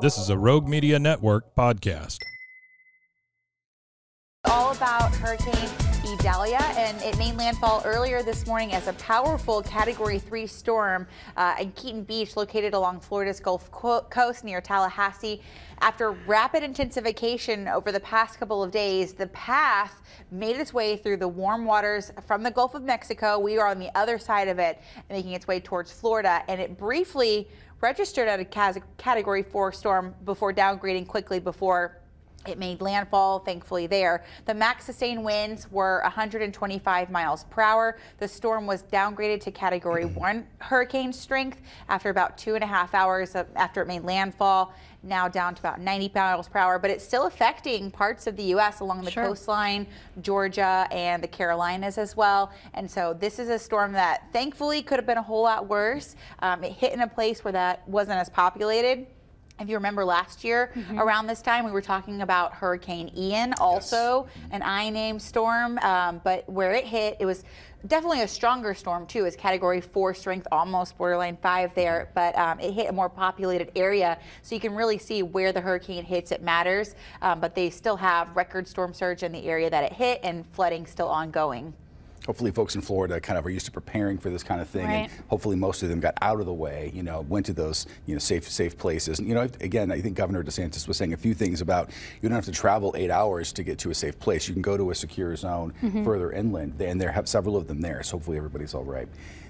This is a Rogue Media Network podcast. All about Hurricane Idalia, and it made landfall earlier this morning as a powerful Category 3 storm uh, in Keaton Beach, located along Florida's Gulf Coast near Tallahassee. After rapid intensification over the past couple of days, the path made its way through the warm waters from the Gulf of Mexico. We are on the other side of it, making its way towards Florida, and it briefly registered at a Category 4 storm before downgrading quickly before it made landfall, thankfully, there. The max sustained winds were 125 miles per hour. The storm was downgraded to Category 1 hurricane strength after about two and a half hours after it made landfall now down to about 90 miles per hour, but it's still affecting parts of the U.S. along the sure. coastline, Georgia, and the Carolinas as well. And so this is a storm that thankfully could have been a whole lot worse. Um, it hit in a place where that wasn't as populated. If you remember last year mm-hmm. around this time, we were talking about Hurricane Ian, also yes. an I named storm, um, but where it hit, it was definitely a stronger storm too. It's Category Four strength, almost borderline five there, but um, it hit a more populated area, so you can really see where the hurricane hits. It matters, um, but they still have record storm surge in the area that it hit, and flooding still ongoing hopefully folks in Florida kind of are used to preparing for this kind of thing, right. and hopefully most of them got out of the way. You know, went to those you know safe safe places. And you know, again, I think Governor DeSantis was saying a few things about you don't have to travel eight hours to get to a safe place. You can go to a secure zone mm-hmm. further inland, and there have several of them there. So hopefully everybody's all right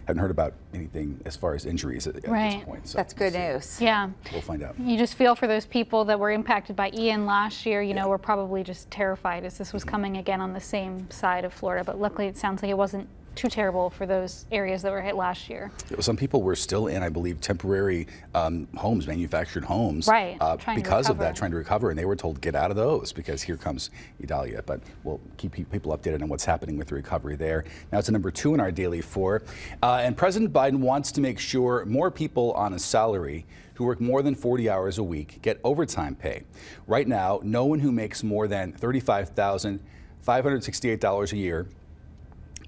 haven't heard about anything as far as injuries at, at right. this point. So That's good news. Yeah. We'll find out. You just feel for those people that were impacted by Ian last year. You yeah. know, were probably just terrified as this was mm-hmm. coming again on the same side of Florida. But luckily, it sounds like it wasn't too terrible for those areas that were hit last year. Some people were still in, I believe, temporary um, homes, manufactured homes, right? Uh, because of that, trying to recover, and they were told get out of those because here comes Idalia. But we'll keep people updated on what's happening with the recovery there. Now it's a number two in our daily four, uh, and President Biden wants to make sure more people on a salary who work more than 40 hours a week get overtime pay. Right now, no one who makes more than $35,568 a year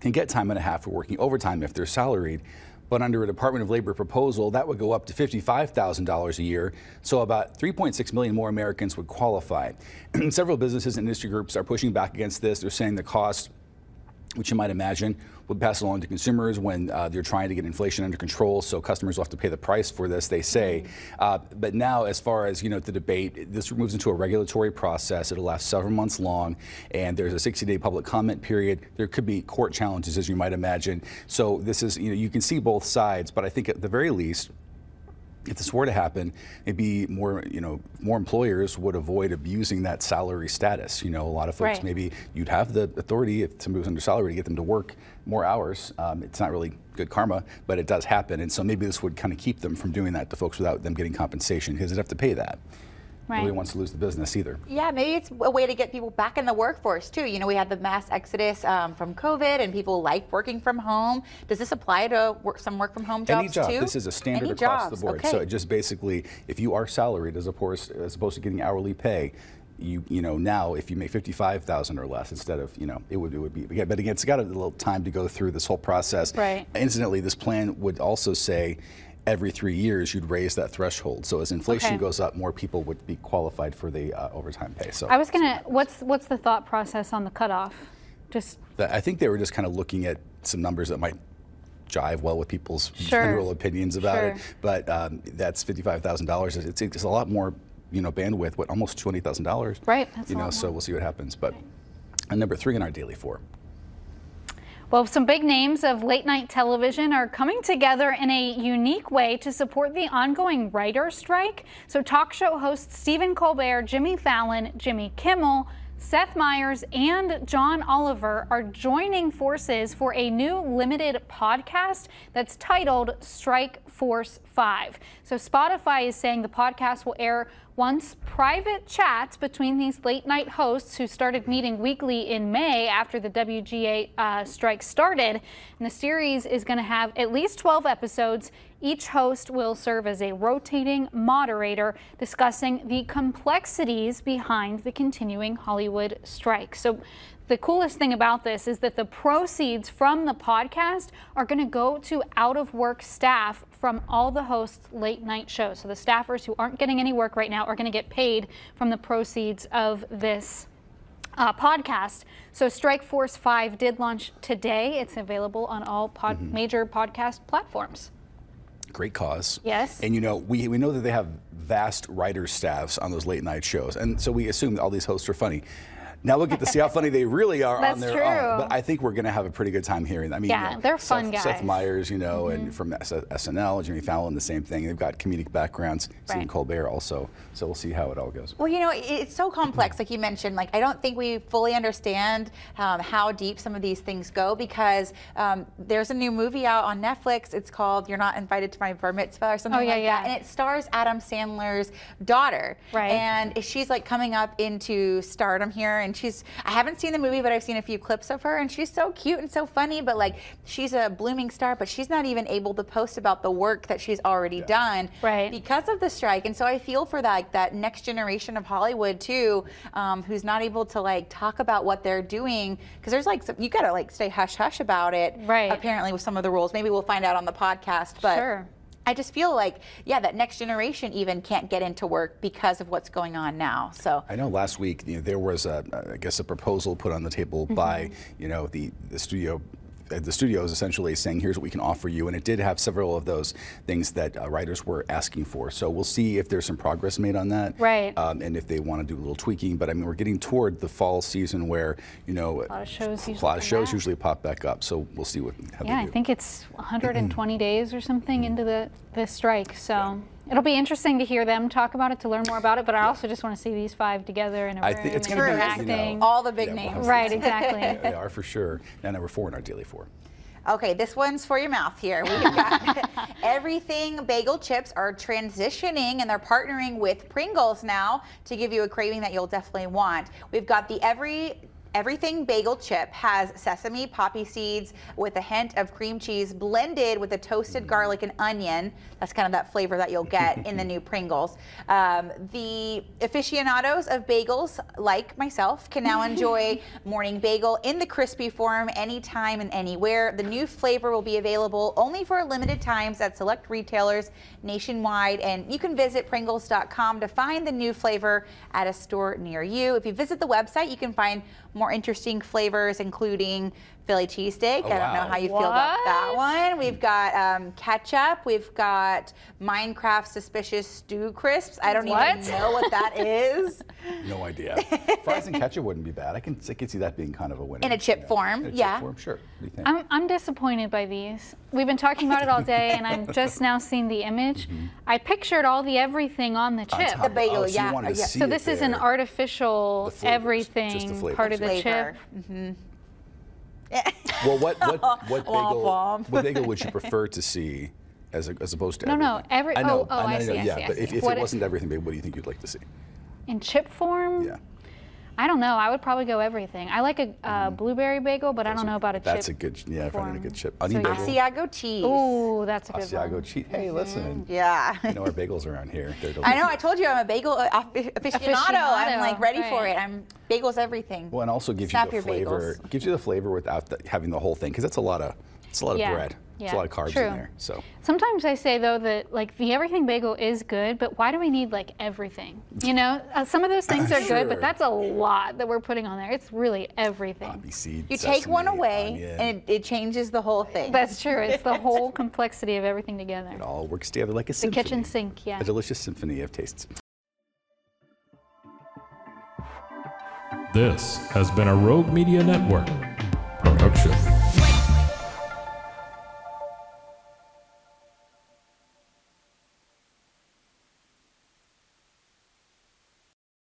can get time and a half for working overtime if they're salaried. But under a Department of Labor proposal, that would go up to $55,000 a year. So about 3.6 million more Americans would qualify. Several businesses and industry groups are pushing back against this. They're saying the cost which you might imagine would pass along to consumers when uh, they're trying to get inflation under control. So customers will have to pay the price for this, they say. Uh, but now, as far as you know, the debate, this moves into a regulatory process. It'll last several months long, and there's a 60-day public comment period. There could be court challenges, as you might imagine. So this is, you know, you can see both sides. But I think at the very least, if this were to happen, maybe more, you know, more employers would avoid abusing that salary status. You know, a lot of folks right. maybe you'd have the authority if somebody was under salary to get them to work more hours. Um, it's not really good karma, but it does happen, and so maybe this would kind of keep them from doing that to folks without them getting compensation because they'd have to pay that right. nobody wants to lose the business either. Yeah, maybe it's a way to get people back in the workforce too. You know, we had the mass exodus um, from COVID, and people like working from home. Does this apply to work, some work from home jobs Any job. too? This is a standard Any across jobs. the board. Okay. So it just basically, if you are salaried as opposed as opposed to getting hourly pay, you you know now if you make 55,000 or less instead of you know it would it would be but again it's got a little time to go through this whole process right incidentally this plan would also say every three years you'd raise that threshold. So as inflation okay. goes up, more people would be qualified for the uh, overtime pay. So I was gonna. What's what's the thought process on the cutoff? Just. I think they were just kind of looking at some numbers that might jive well with people's sure. general opinions about sure. it. But um, that's fifty-five thousand dollars. It's, it's a lot more, you know, bandwidth. What almost twenty thousand dollars. Right. you know, so we'll see what happens. But right. number three in our daily four. Well, some big names of late night television are coming together in a unique way to support the ongoing writer strike. So, talk show hosts Stephen Colbert, Jimmy Fallon, Jimmy Kimmel, Seth Meyers and John Oliver are joining forces for a new limited podcast that's titled Strike Force 5. So Spotify is saying the podcast will air once private chats between these late night hosts who started meeting weekly in May after the WGA uh, strike started. And the series is going to have at least 12 episodes. Each host will serve as a rotating moderator discussing the complexities behind the continuing Hollywood strike. So the coolest thing about this is that the proceeds from the podcast are going to go to out of work staff from all the hosts' late night shows. So the staffers who aren't getting any work right now are going to get paid from the proceeds of this. Uh, podcast. So Strike Force 5 did launch today. It's available on all pod- Mm-hmm. major podcast platforms. Great cause. Yes. And you know, we, we know that they have vast writer staffs on those late night shows. And so we assume that all these hosts are funny. Now we'll get to see how funny they really are on their true. own. But I think we're going to have a pretty good time hearing. I mean, Yeah, you know, they're Seth, fun Seth guys. Mm-hmm. Meyers, you know, and from SNL, Jimmy Fallon, the same thing. They've got comedic backgrounds. Stephen Right. Colbert also. So we'll see how it all goes. Well, you know, it's so complex, like you mentioned. Like, I don't think we fully understand um, how deep some of these things go because um, there's a new movie out on Netflix. It's called "You're Not Invited to My Bar Mitzvah" or something Oh, yeah, like yeah. that, and it stars Adam Sandler's daughter. Right. And she's like coming up into stardom here, and she's I haven't seen the movie, but I've seen a few clips of her, and she's so cute and so funny. But like, she's a blooming star, but she's not even able to post about the work that she's already done Right. because of the strike. And so I feel for that like, that next generation of Hollywood too, um, who's not able to like talk about what they're doing because there's like some, you gotta like stay hush hush about it. Right. Apparently with some of the rules, maybe we'll find out on the podcast. But Sure. I just feel like yeah, that next generation even can't get into work because of what's going on now. So. I know last week you know, there was a, I guess, a proposal put on the table mm-hmm. by, you know, the, the studio. Uh, studio is essentially saying, "Here's what we can offer you," and it did have several of those things that uh, writers were asking for. So we'll see if there's some progress made on that, Right. Um, and if they want to do a little tweaking. But I mean, we're getting toward the fall season where you know A lot of shows usually lot of shows usually pop back up. So we'll see what how Yeah, I think it's 120 days or something into the, the strike. So it'll be interesting to hear them talk about it, to learn more about it. But I also just want to see these five together in a I room think it's and going to be interacting. you know, All the big yeah, we'll names. Right, exactly. They are for sure. Now number four in our daily four. Okay, this one's for your mouth here. We've got everything bagel chips are transitioning and they're partnering with Pringles now to give you a craving that you'll definitely want. We've got the every Everything bagel chip has sesame, poppy seeds with a hint of cream cheese blended with a toasted garlic and onion. That's kind of that flavor that you'll get in the new Pringles. Um, the aficionados of bagels, like myself, can now enjoy morning bagel in the crispy form anytime and anywhere. The new flavor will be available only for limited times at select retailers nationwide, and you can visit Pringles.com to find the new flavor at a store near you. If you visit the website, you can find more interesting flavors, including Philly cheesesteak. Oh, I don't know how you feel about that one. We've got um, ketchup. We've got Minecraft suspicious stew crisps. I don't What? even know what that is. No idea. Fries and ketchup wouldn't be bad. I can, I can see that being kind of a winner. In a chip you know. form, In a chip yeah. form, sure. What do you think? I'm, I'm disappointed by these. We've been talking about it all day, and I'm just now seeing the image. I pictured all the everything on the Mm-hmm. On chip. The bagel, oh, so yeah, You wanted to yeah. So this is an artificial flavors, everything just the flavors. part of the Flavor. chip. Well, what what what bagel Womp womp. what bagel would you prefer to see as a, as opposed to No, no, every- I know, oh, oh, I know, see, I yeah, see, I but see. if, if it if- wasn't everything, babe, what do you think you'd like to see? In chip form? Yeah, I don't know. I would probably go everything. I like a uh, blueberry bagel, but I don't know about a chip. Mm-hmm. that's a good yeah, i finding a good chip. So Onion yeah. bagel, Asiago cheese. Ooh, that's a good Asiago one. cheese. Hey, listen, Yeah. you know our bagels around here. They're delicious. I know. I told you I'm a bagel uh, afi- aficionado. I'm like ready for it. I'm bagels everything. Well, and also gives Snap you the flavor. bagels. Gives you the flavor without the, having the whole thing, because that's a lot of it's a lot of Yeah, bread. It's a lot of carbs true. in there. So Sometimes I say though that like the everything bagel is good, but why do we need like everything? You know, uh, some of those things are good, but that's a lot that we're putting on there. It's really everything. poppy seed. You take one away, onion, and it, it changes the whole thing. That's true. It's the whole complexity of everything together. it all works together like a The kitchen sink, yeah. A delicious symphony of tastes. This has been a Rogue Media Network production.